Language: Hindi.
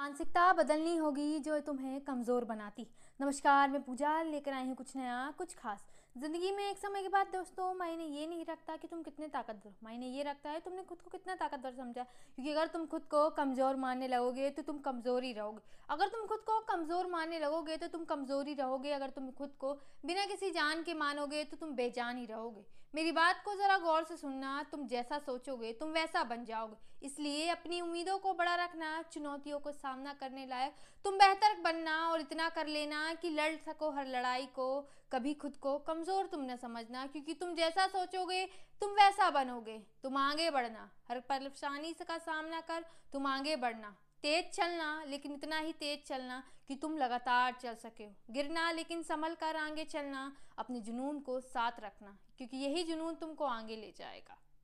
मानसिकता बदलनी होगी जो तुम्हें कमज़ोर बनाती। नमस्कार, मैं पूजा लेकर आई हूँ कुछ नया, कुछ खास। ज़िंदगी में एक समय के बाद दोस्तों मायने ये नहीं रखता कि तुम कितने ताकतवर मायने ये रखता है तुमने खुद को कितना ताकतवर समझा। क्योंकि अगर तुम खुद को कमज़ोर मानने लगोगे तो तुम कमज़ोर ही रहोगे। अगर तुम खुद को कमज़ोर मानने लगोगे तो तुम कमज़ोर ही रहोगे। अगर तुम खुद को बिना किसी जान के मानोगे तो तुम बेजान ही रहोगे। मेरी बात को ज़रा गौर से सुनना, तुम जैसा सोचोगे, तुम वैसा बन जाओगे। इसलिए अपनी उम्मीदों को बड़ा रखना, चुनौतियों को सामना करने लायक तुम बेहतर बनना और इतना कर लेना कि लड़ सको हर लड़ाई को, कभी खुद को कमज़ोर तुम न समझना, क्योंकि तुम जैसा सोचोगे, तुम वैसा बनोगे। तुम आगे बढ़ना, हर परेशानी का सामना कर, तुम आगे बढ़ना। तेज चलना, लेकिन इतना ही तेज चलना कि तुम लगातार चल सके गिरना, लेकिन संभल कर आगे चलना, अपने जुनून को साथ रखना, क्योंकि यही जुनून तुमको आगे ले जाएगा।